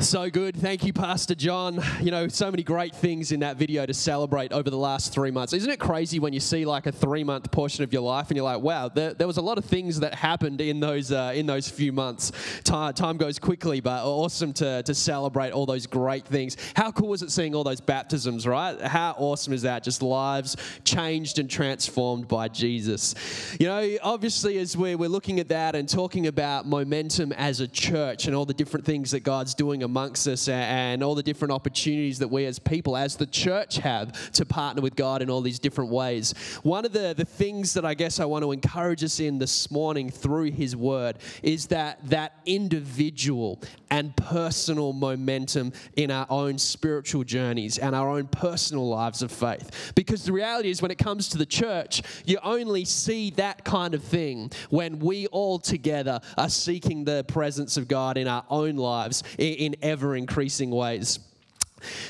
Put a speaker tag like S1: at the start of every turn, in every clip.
S1: So good. Thank you, Pastor John. You know, so many great things in that video to celebrate over the last three months. Isn't it crazy when you see like a three month portion of your life and you're like, wow, there, there was a lot of things that happened in those, uh, in those few months. Time, time goes quickly, but awesome to, to celebrate all those great things. How cool was it seeing all those baptisms, right? How awesome is that? Just lives changed and transformed by Jesus. You know, obviously, as we're, we're looking at that and talking about momentum as a church and all the different things that God's doing amongst us uh, and all the different opportunities that we as people, as the church, have to partner with God in all these different ways. One of the, the things that I guess I want to encourage us in this morning through His Word is that that individual and personal momentum in our own spiritual journeys and our own personal lives of faith. Because the reality is, when it comes to the church, you only see that kind of thing when we all together are seeking the presence of God in our own lives in ever increasing ways.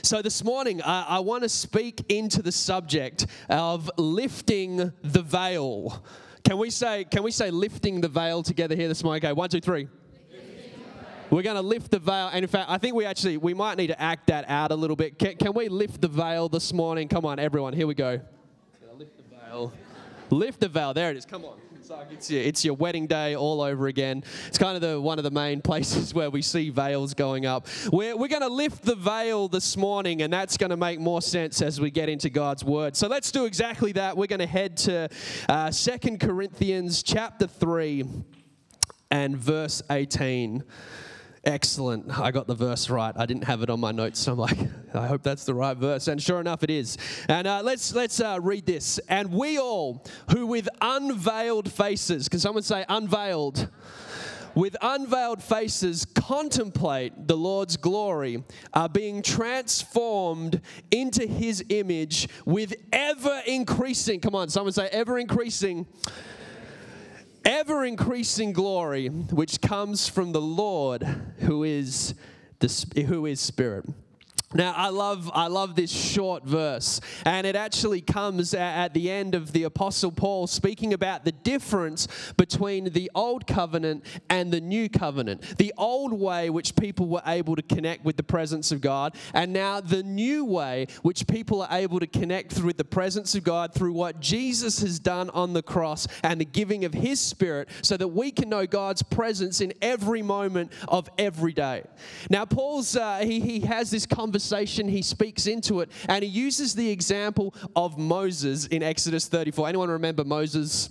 S1: So, this morning, I want to speak into the subject of lifting the veil. Can we say, can we say lifting the veil together here this morning? Okay, one, two, three. We're going to lift the veil. And in fact, I think we actually, we might need to act that out a little bit. Can, can we lift the veil this morning? Come on, everyone. Here we go. Lift the veil. Lift the veil. There it is. Come on. It's like it's your, it's your wedding day all over again. It's kind of the one of the main places where we see veils going up. We're, we're going to lift the veil this morning, and that's going to make more sense as we get into God's word. So let's do exactly that. We're going to head to uh, 2 Corinthians chapter 3 and verse 18. Excellent. I got the verse right. I didn't have it on my notes, so I'm like, I hope that's the right verse. And sure enough, it is. And uh, let's let's uh, read this. And we all, who with unveiled faces, can someone say unveiled? With unveiled faces, contemplate the Lord's glory, are being transformed into His image with ever increasing. Come on, someone say ever increasing ever increasing glory which comes from the Lord who is the, who is spirit. Now I love I love this short verse and it actually comes at the end of the apostle Paul speaking about the difference between the old covenant and the new covenant. The old way which people were able to connect with the presence of God and now the new way which people are able to connect with the presence of God through what Jesus has done on the cross and the giving of his spirit so that we can know God's presence in every moment of every day. Now Paul's uh, he he has this conversation conversation, he speaks into it, and he uses the example of Moses in Exodus 34. Anyone remember Moses?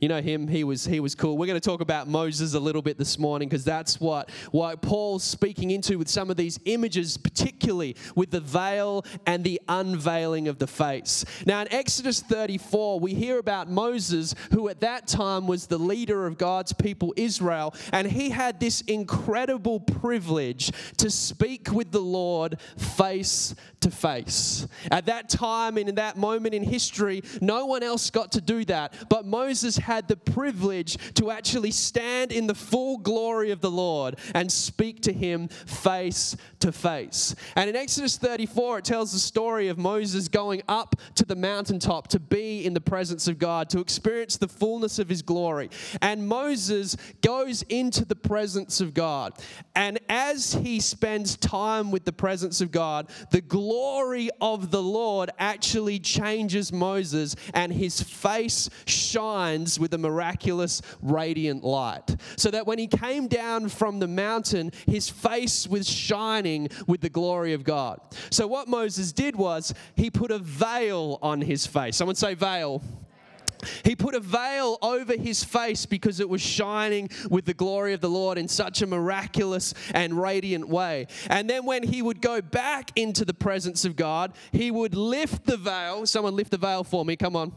S1: You know him, he was he was cool. We're going to talk about Moses a little bit this morning because that's what, what Paul's speaking into with some of these images, particularly with the veil and the unveiling of the face. Now in Exodus 34, we hear about Moses, who at that time was the leader of God's people Israel, and he had this incredible privilege to speak with the Lord face to face. At that time and in that moment in history, no one else got to do that. But Moses had the privilege to actually stand in the full glory of the Lord and speak to him face to face. And in Exodus 34, it tells the story of Moses going up to the mountaintop to be in the presence of God, to experience the fullness of his glory. And Moses goes into the presence of God. And as he spends time with the presence of God, the glory of the Lord actually changes Moses, and his face shines with a miraculous, radiant light. So that when he came down from the mountain, his face was shining with the glory of God. So, what Moses did was he put a veil on his face. Someone say, veil. He put a veil over his face because it was shining with the glory of the Lord in such a miraculous and radiant way. And then when he would go back into the presence of God, he would lift the veil. Someone lift the veil for me, come on.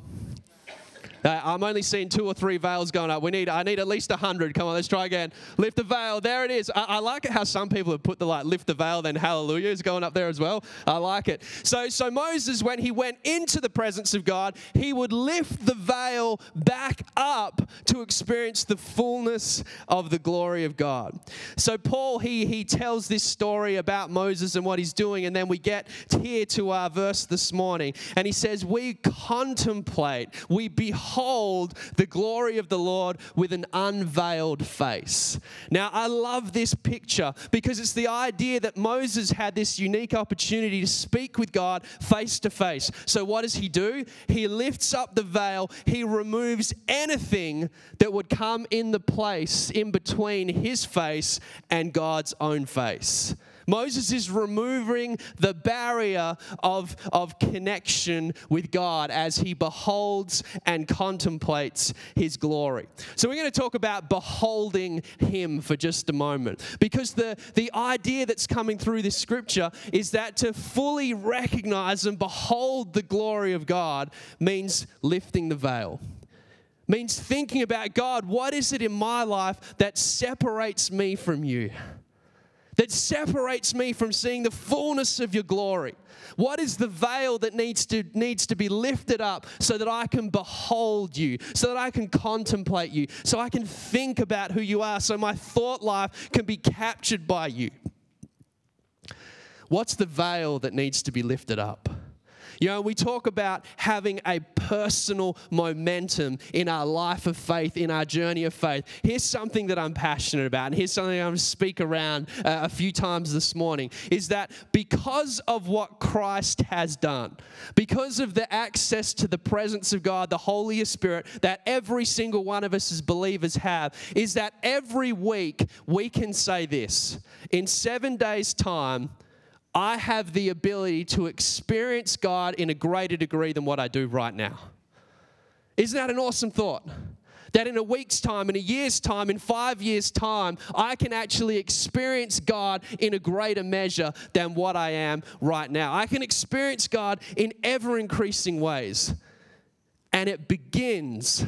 S1: Uh, I'm only seeing two or three veils going up. We need, I need at least a hundred. Come on, let's try again. Lift the veil. There it is. I, I, like it how some people have put the like lift the veil, then hallelujah is going up there as well. I like it. So, so Moses, when he went into the presence of God, he would lift the veil back up to experience the fullness of the glory of God. So Paul, he he tells this story about Moses and what he's doing, and then we get here to our verse this morning, and he says, "We contemplate, we behold." Behold the glory of the Lord with an unveiled face. Now, I love this picture because it's the idea that Moses had this unique opportunity to speak with God face to face. So, what does he do? He lifts up the veil, he removes anything that would come in the place in between his face and God's own face. Moses is removing the barrier of, of connection with God as he beholds and contemplates his glory. So, we're going to talk about beholding him for just a moment because the, the idea that's coming through this scripture is that to fully recognize and behold the glory of God means lifting the veil means thinking about God, what is it in my life that separates me from you? That separates me from seeing the fullness of your glory? What is the veil that needs to, needs to be lifted up so that I can behold you, so that I can contemplate you, so I can think about who you are, so my thought life can be captured by you? What's the veil that needs to be lifted up? You know, we talk about having a personal momentum in our life of faith, in our journey of faith. Here's something that I'm passionate about, and here's something I'm going to speak around uh, a few times this morning is that because of what Christ has done, because of the access to the presence of God, the Holy Spirit, that every single one of us as believers have, is that every week we can say this in seven days' time, I have the ability to experience God in a greater degree than what I do right now. Isn't that an awesome thought? That in a week's time, in a year's time, in five years' time, I can actually experience God in a greater measure than what I am right now. I can experience God in ever increasing ways. And it begins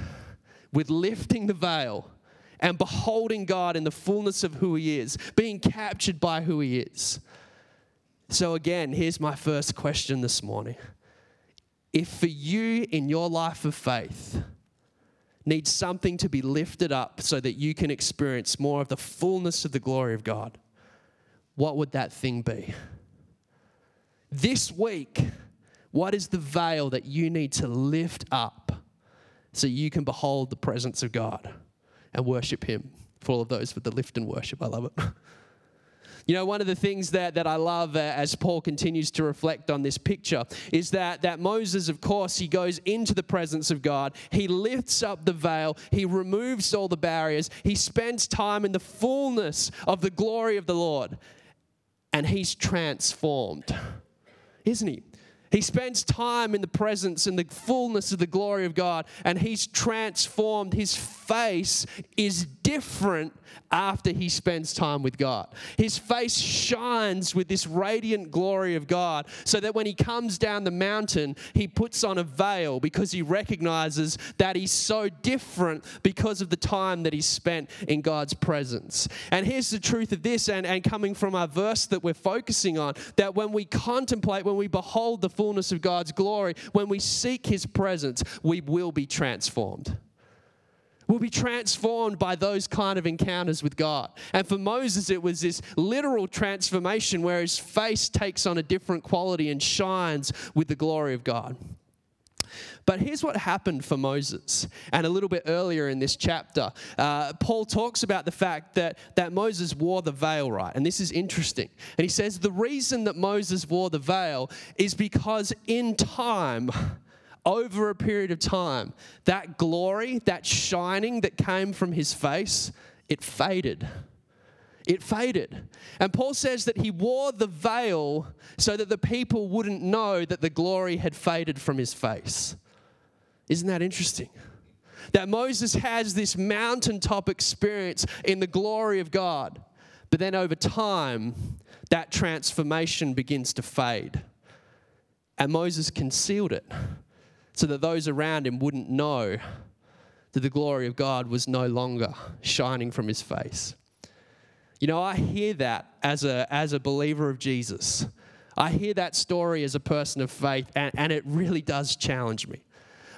S1: with lifting the veil and beholding God in the fullness of who He is, being captured by who He is. So, again, here's my first question this morning. If for you in your life of faith needs something to be lifted up so that you can experience more of the fullness of the glory of God, what would that thing be? This week, what is the veil that you need to lift up so you can behold the presence of God and worship Him? For all of those with the lift and worship, I love it. You know, one of the things that, that I love uh, as Paul continues to reflect on this picture is that, that Moses, of course, he goes into the presence of God. He lifts up the veil. He removes all the barriers. He spends time in the fullness of the glory of the Lord. And he's transformed, isn't he? He spends time in the presence and the fullness of the glory of God, and he's transformed. His face is different after he spends time with God. His face shines with this radiant glory of God, so that when he comes down the mountain, he puts on a veil because he recognizes that he's so different because of the time that he's spent in God's presence. And here's the truth of this, and, and coming from our verse that we're focusing on, that when we contemplate, when we behold the fullness of God's glory, when we seek His presence, we will be transformed. We'll be transformed by those kind of encounters with God. And for Moses, it was this literal transformation where his face takes on a different quality and shines with the glory of God. But here's what happened for Moses. And a little bit earlier in this chapter, uh, Paul talks about the fact that, that Moses wore the veil, right? And this is interesting. And he says the reason that Moses wore the veil is because in time, over a period of time, that glory, that shining that came from his face, it faded. It faded. And Paul says that he wore the veil so that the people wouldn't know that the glory had faded from his face. Isn't that interesting? That Moses has this mountaintop experience in the glory of God, but then over time, that transformation begins to fade. And Moses concealed it so that those around him wouldn't know that the glory of God was no longer shining from his face. You know, I hear that as a, as a believer of Jesus. I hear that story as a person of faith, and, and it really does challenge me.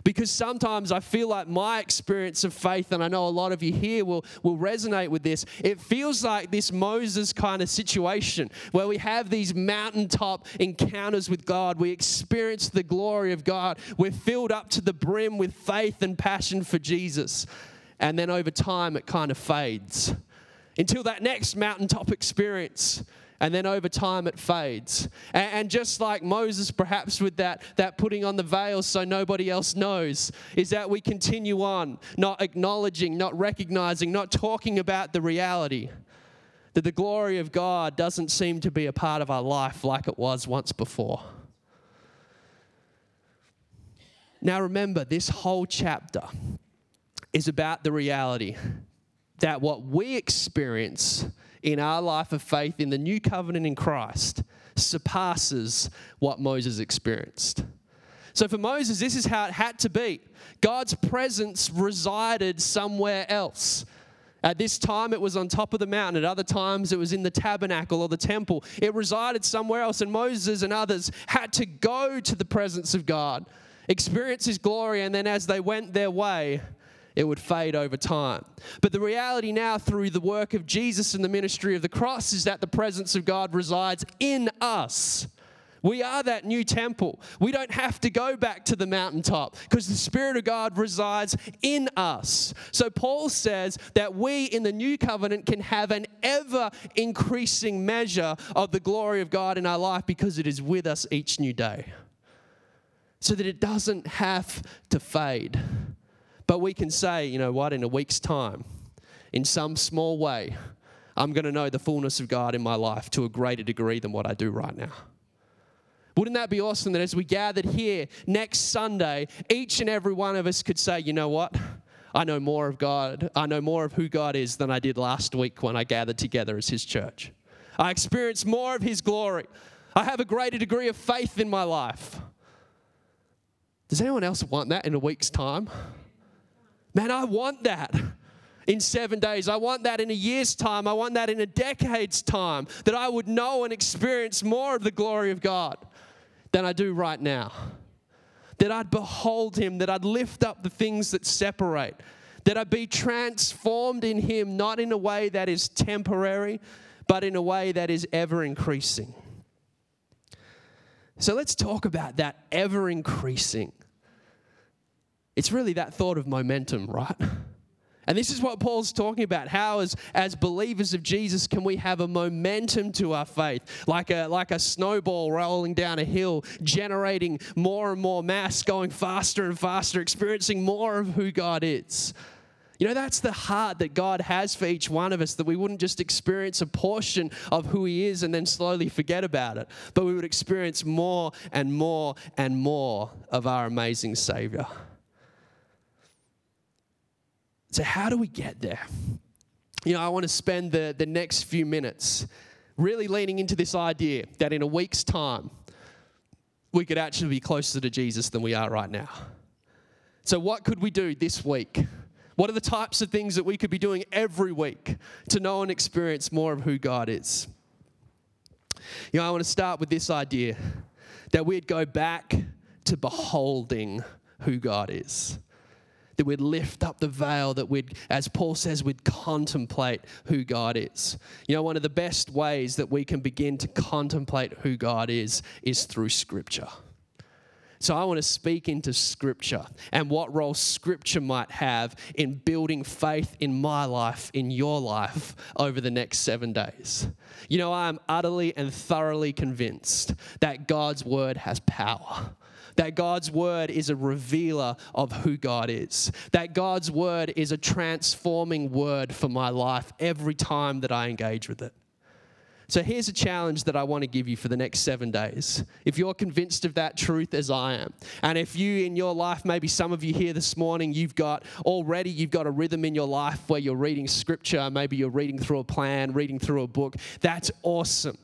S1: Because sometimes I feel like my experience of faith, and I know a lot of you here will, will resonate with this, it feels like this Moses kind of situation where we have these mountaintop encounters with God. We experience the glory of God. We're filled up to the brim with faith and passion for Jesus. And then over time, it kind of fades until that next mountaintop experience and then over time it fades. And, just like Moses, perhaps with that, that putting on the veil so nobody else knows, is that we continue on, not acknowledging, not recognizing, not talking about the reality that the glory of God doesn't seem to be a part of our life like it was once before. Now, remember, this whole chapter is about the reality that what we experience in our life of faith in the new covenant in Christ surpasses what Moses experienced. So for Moses, this is how it had to be God's presence resided somewhere else. At this time, it was on top of the mountain. At other times, it was in the tabernacle or the temple. It resided somewhere else, and Moses and others had to go to the presence of God, experience His glory, and then as they went their way, it would fade over time. But the reality now, through the work of Jesus and the ministry of the cross, is that the presence of God resides in us. We are that new temple. We don't have to go back to the mountaintop because the Spirit of God resides in us. So Paul says that we in the new covenant can have an ever increasing measure of the glory of God in our life because it is with us each new day. So that it doesn't have to fade. But we can say, you know what, in a week's time, in some small way, I'm going to know the fullness of God in my life to a greater degree than what I do right now. Wouldn't that be awesome that as we gathered here next Sunday, each and every one of us could say, you know what? I know more of God. I know more of who God is than I did last week when I gathered together as His church. I experience more of His glory. I have a greater degree of faith in my life. Does anyone else want that in a week's time? Man, I want that in seven days. I want that in a year's time. I want that in a decade's time, that I would know and experience more of the glory of God than I do right now. That I'd behold Him, that I'd lift up the things that separate, that I'd be transformed in Him, not in a way that is temporary, but in a way that is ever increasing. So let's talk about that ever increasing. It's really that thought of momentum, right? And this is what Paul's talking about. How, as, as believers of Jesus, can we have a momentum to our faith, like a, like a snowball rolling down a hill, generating more and more mass, going faster and faster, experiencing more of who God is? You know, that's the heart that God has for each one of us, that we wouldn't just experience a portion of who He is and then slowly forget about it, but we would experience more and more and more of our amazing Savior. So, how do we get there? You know, I want to spend the, the next few minutes really leaning into this idea that in a week's time, we could actually be closer to Jesus than we are right now. So, what could we do this week? What are the types of things that we could be doing every week to know and experience more of who God is? You know, I want to start with this idea that we'd go back to beholding who God is that we'd lift up the veil, that we'd, as Paul says, we'd contemplate who God is. You know, one of the best ways that we can begin to contemplate who God is is through Scripture. So, I want to speak into Scripture and what role Scripture might have in building faith in my life, in your life, over the next seven days. You know, I am utterly and thoroughly convinced that God's Word has power that God's word is a revealer of who God is, that God's word is a transforming word for my life every time that I engage with it. So here's a challenge that I want to give you for the next seven days. If you're convinced of that truth as I am, and if you in your life, maybe some of you here this morning, you've got already, you've got a rhythm in your life where you're reading scripture, maybe you're reading through a plan, reading through a book, that's awesome.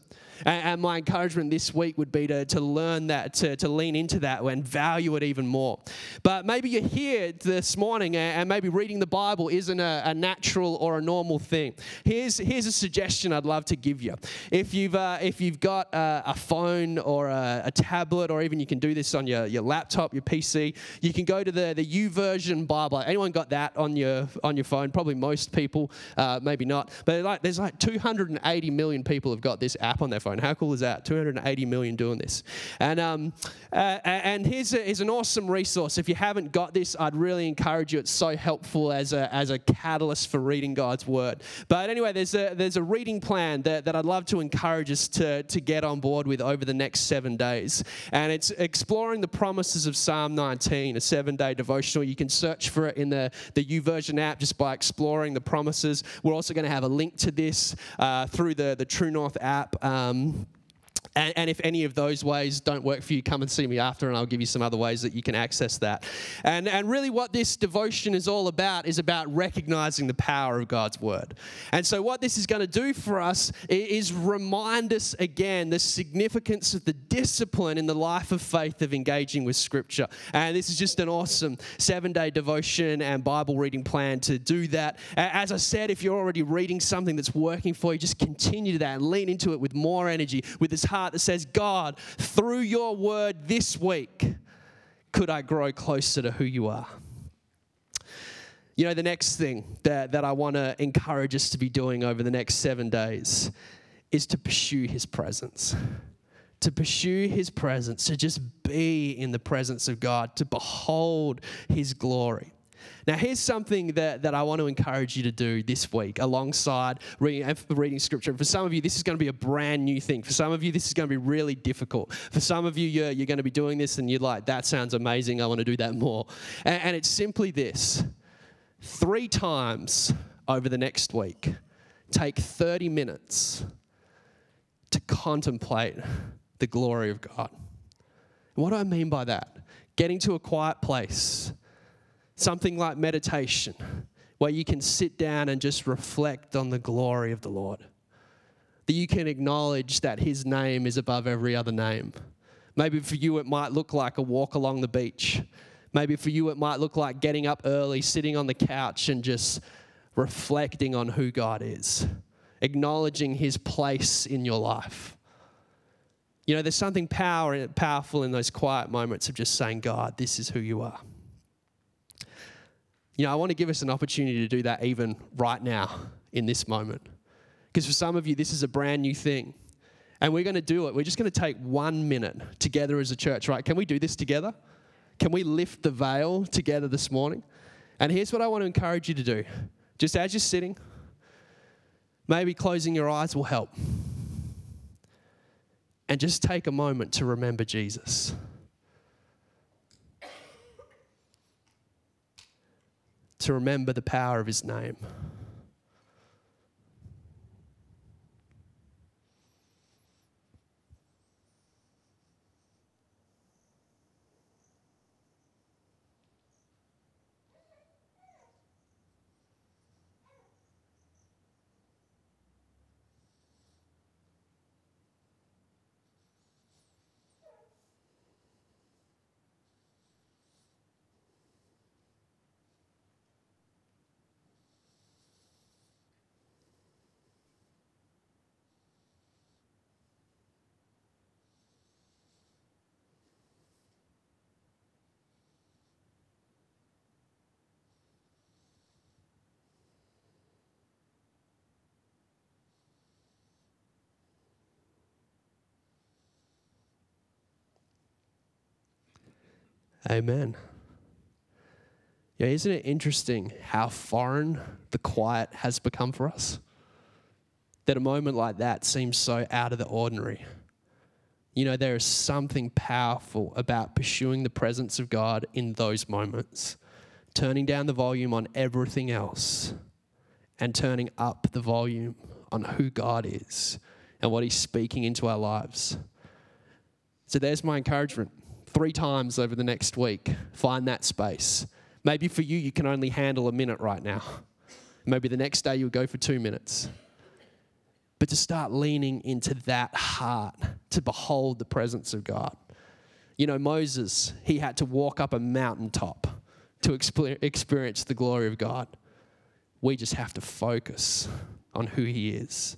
S1: And, my encouragement this week would be to, to learn that, to, to lean into that and value it even more. But maybe you're here this morning and, and maybe reading the Bible isn't a, a, natural or a normal thing. Here's, here's a suggestion I'd love to give you. If you've, uh, if you've got a, a phone or a, a, tablet, or even you can do this on your, your laptop, your PC, you can go to the, the YouVersion Bible. Anyone got that on your, on your phone? Probably most people, uh, maybe not. But like, there's like 280 million people have got this app on their phone. How cool is that? 280 million doing this. And, um, uh, and here's, a, here's an awesome resource. If you haven't got this, I'd really encourage you. It's so helpful as a, as a catalyst for reading God's Word. But anyway, there's a, there's a reading plan that, that I'd love to encourage us to, to get on board with over the next seven days. And it's exploring the promises of Psalm 19, a seven day devotional. You can search for it in the, the YouVersion app just by exploring the promises. We're also going to have a link to this uh, through the, the True North app. Um, um, and, and, if any of those ways don't work for you, come and see me after, and I'll give you some other ways that you can access that. And, and really, what this devotion is all about is about recognizing the power of God's word. And so, what this is going to do for us is remind us again the significance of the discipline in the life of faith of engaging with Scripture. And this is just an awesome seven day devotion and Bible reading plan to do that. As I said, if you're already reading something that's working for you, just continue that and lean into it with more energy, with this heart heart that says, God, through your word this week, could I grow closer to who you are? You know, the next thing that, that I want to encourage us to be doing over the next seven days is to pursue his presence. To pursue his presence, to just be in the presence of God, to behold his glory. Now, here's something that, that I want to encourage you to do this week alongside reading, reading scripture. For some of you, this is going to be a brand new thing. For some of you, this is going to be really difficult. For some of you, you're, you're going to be doing this and you're like, that sounds amazing. I want to do that more. And, and it's simply this three times over the next week, take 30 minutes to contemplate the glory of God. What do I mean by that? Getting to a quiet place something like meditation, where you can sit down and just reflect on the glory of the Lord. That you can acknowledge that His name is above every other name. Maybe for you, it might look like a walk along the beach. Maybe for you, it might look like getting up early, sitting on the couch, and just reflecting on who God is, acknowledging His place in your life. You know, there's something power, powerful in those quiet moments of just saying, God, this is who you are. You know, I want to give us an opportunity to do that even right now in this moment. Because for some of you, this is a brand new thing. And we're going to do it. We're just going to take one minute together as a church, right? Can we do this together? Can we lift the veil together this morning? And here's what I want to encourage you to do. Just as you're sitting, maybe closing your eyes will help. And just take a moment to remember Jesus. To remember the power of his name. Amen. Yeah, isn't it interesting how foreign the quiet has become for us? That a moment like that seems so out of the ordinary. You know, there is something powerful about pursuing the presence of God in those moments, turning down the volume on everything else and turning up the volume on who God is and what He's speaking into our lives. So there's my encouragement three times over the next week. Find that space. Maybe for you, you can only handle a minute right now. Maybe the next day you'll go for two minutes. but to start leaning into that heart to behold the presence of God. You know, Moses, he had to walk up a mountaintop to experience the glory of God. We just have to focus on who He is.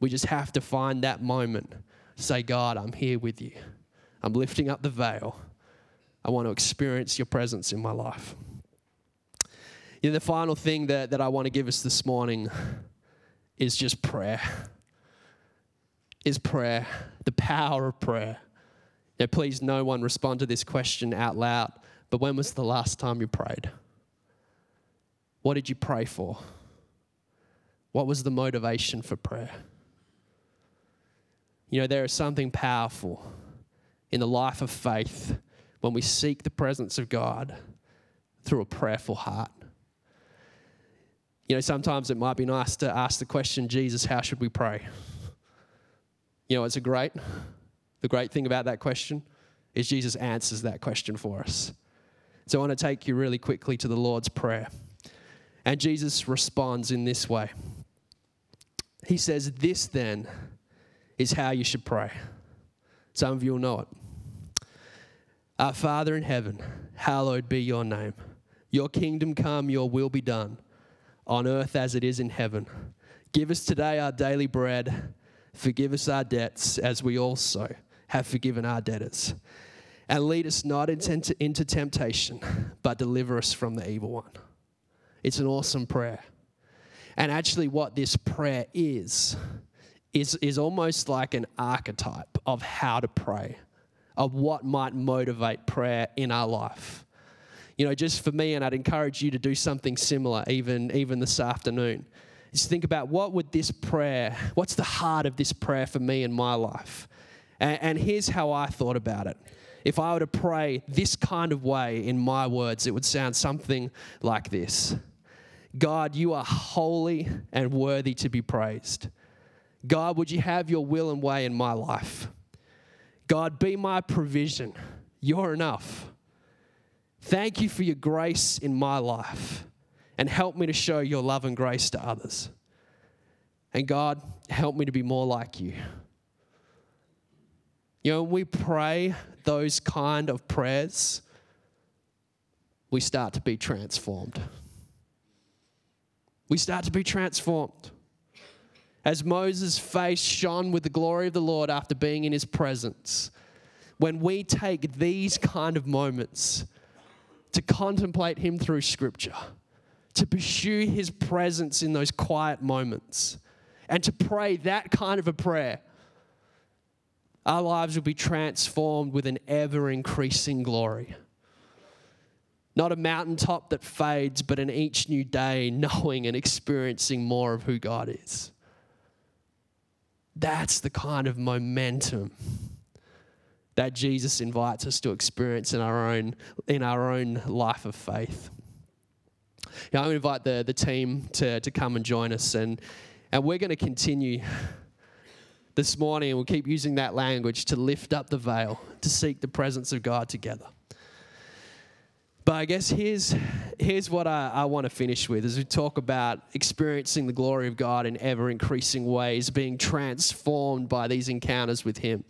S1: We just have to find that moment. Say, God, I'm here with you. I'm lifting up the veil. I want to experience your presence in my life. You know, the final thing that, that I want to give us this morning is just prayer. Is prayer, the power of prayer. Now, please, no one respond to this question out loud, but when was the last time you prayed? What did you pray for? What was the motivation for prayer? You know, there is something powerful in the life of faith when we seek the presence of God through a prayerful heart. You know, sometimes it might be nice to ask the question, Jesus, how should we pray? You know, it's a great, the great thing about that question is Jesus answers that question for us. So I want to take you really quickly to the Lord's Prayer. And Jesus responds in this way He says, This then is how you should pray. Some of you will know it. Our Father in heaven, hallowed be your name. Your kingdom come, your will be done on earth as it is in heaven. Give us today our daily bread. Forgive us our debts as we also have forgiven our debtors. And lead us not into, into temptation, but deliver us from the evil one. It's an awesome prayer. And actually, what this prayer is, is, is almost like an archetype of how to pray, of what might motivate prayer in our life you know, just for me, and I'd encourage you to do something similar even, even this afternoon. Is think about what would this prayer, what's the heart of this prayer for me in my life? And, and here's how I thought about it. If I were to pray this kind of way in my words, it would sound something like this God, you are holy and worthy to be praised. God, would you have your will and way in my life? God, be my provision. You're enough. Thank you for your grace in my life and help me to show your love and grace to others. And God, help me to be more like you. You know, when we pray those kind of prayers, we start to be transformed. We start to be transformed. As Moses' face shone with the glory of the Lord after being in his presence, when we take these kind of moments to contemplate Him through Scripture, to pursue His presence in those quiet moments, and to pray that kind of a prayer, our lives will be transformed with an ever increasing glory. Not a mountaintop that fades, but in each new day, knowing and experiencing more of who God is. That's the kind of momentum that Jesus invites us to experience in our own, in our own life of faith. Yeah, I'm going to invite the, the team to, to come and join us, and, and we're going to continue this morning, and we'll keep using that language to lift up the veil, to seek the presence of God together. But I guess here's, here's what I, I want to finish with as we talk about experiencing the glory of God in ever increasing ways, being transformed by these encounters with Him.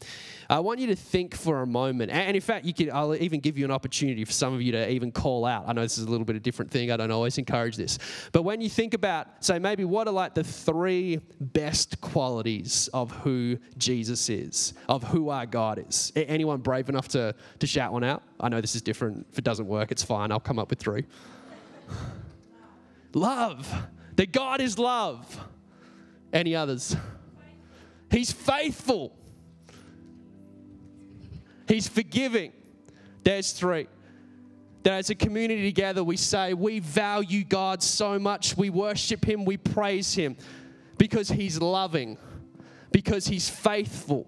S1: I want you to think for a moment, and in fact, you can, I'll even give you an opportunity for some of you to even call out. I know this is a little bit of a different thing, I don't always encourage this. But when you think about, say, maybe what are like the three best qualities of who Jesus is, of who our God is? Anyone brave enough to, to shout one out? I know this is different. If it doesn't work, it's fine. I'll come up with three. love. That God is love. Any others? He's faithful. He's forgiving. There's three. That as a community together, we say we value God so much. We worship Him, we praise Him because He's loving, because He's faithful,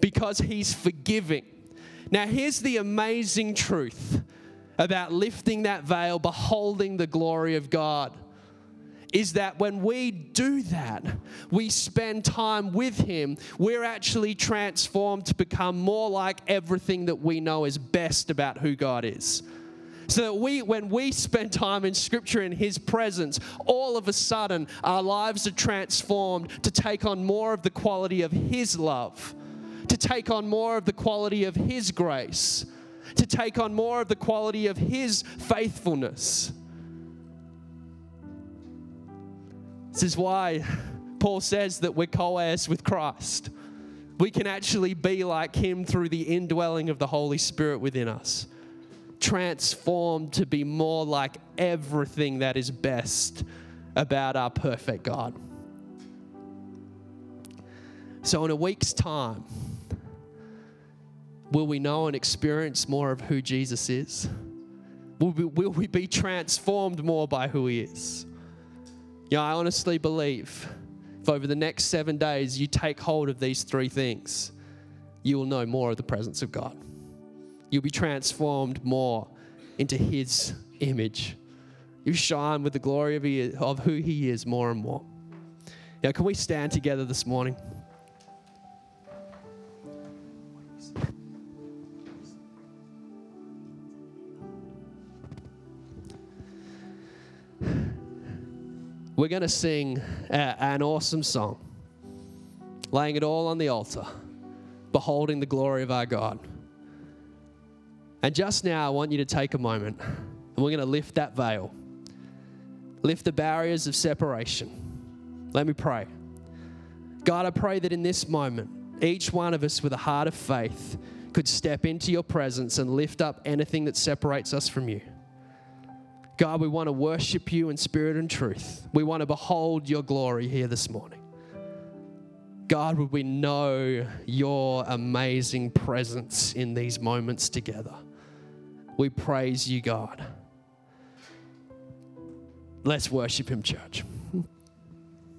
S1: because He's forgiving. Now, here's the amazing truth about lifting that veil, beholding the glory of God is that when we do that, we spend time with Him, we're actually transformed to become more like everything that we know is best about who God is. So that we, when we spend time in Scripture in His presence, all of a sudden our lives are transformed to take on more of the quality of His love, to take on more of the quality of His grace, to take on more of the quality of His faithfulness. This is why Paul says that we're co heirs with Christ. We can actually be like Him through the indwelling of the Holy Spirit within us transformed to be more like everything that is best about our perfect God. So, in a week's time, will we know and experience more of who Jesus is? Will we, will we be transformed more by who He is? Yeah, I honestly believe if over the next seven days you take hold of these three things, you will know more of the presence of God. You'll be transformed more into His image. You shine with the glory of, he, of who He is more and more. Now, can we stand together this morning? We're going to sing uh, an awesome song, laying it all on the altar, beholding the glory of our God. And just now, I want you to take a moment and we're going to lift that veil, lift the barriers of separation. Let me pray. God, I pray that in this moment, each one of us with a heart of faith could step into your presence and lift up anything that separates us from you. God, we want to worship you in spirit and truth. We want to behold your glory here this morning. God, would we know your amazing presence in these moments together? We praise you, God. Let's worship Him, church.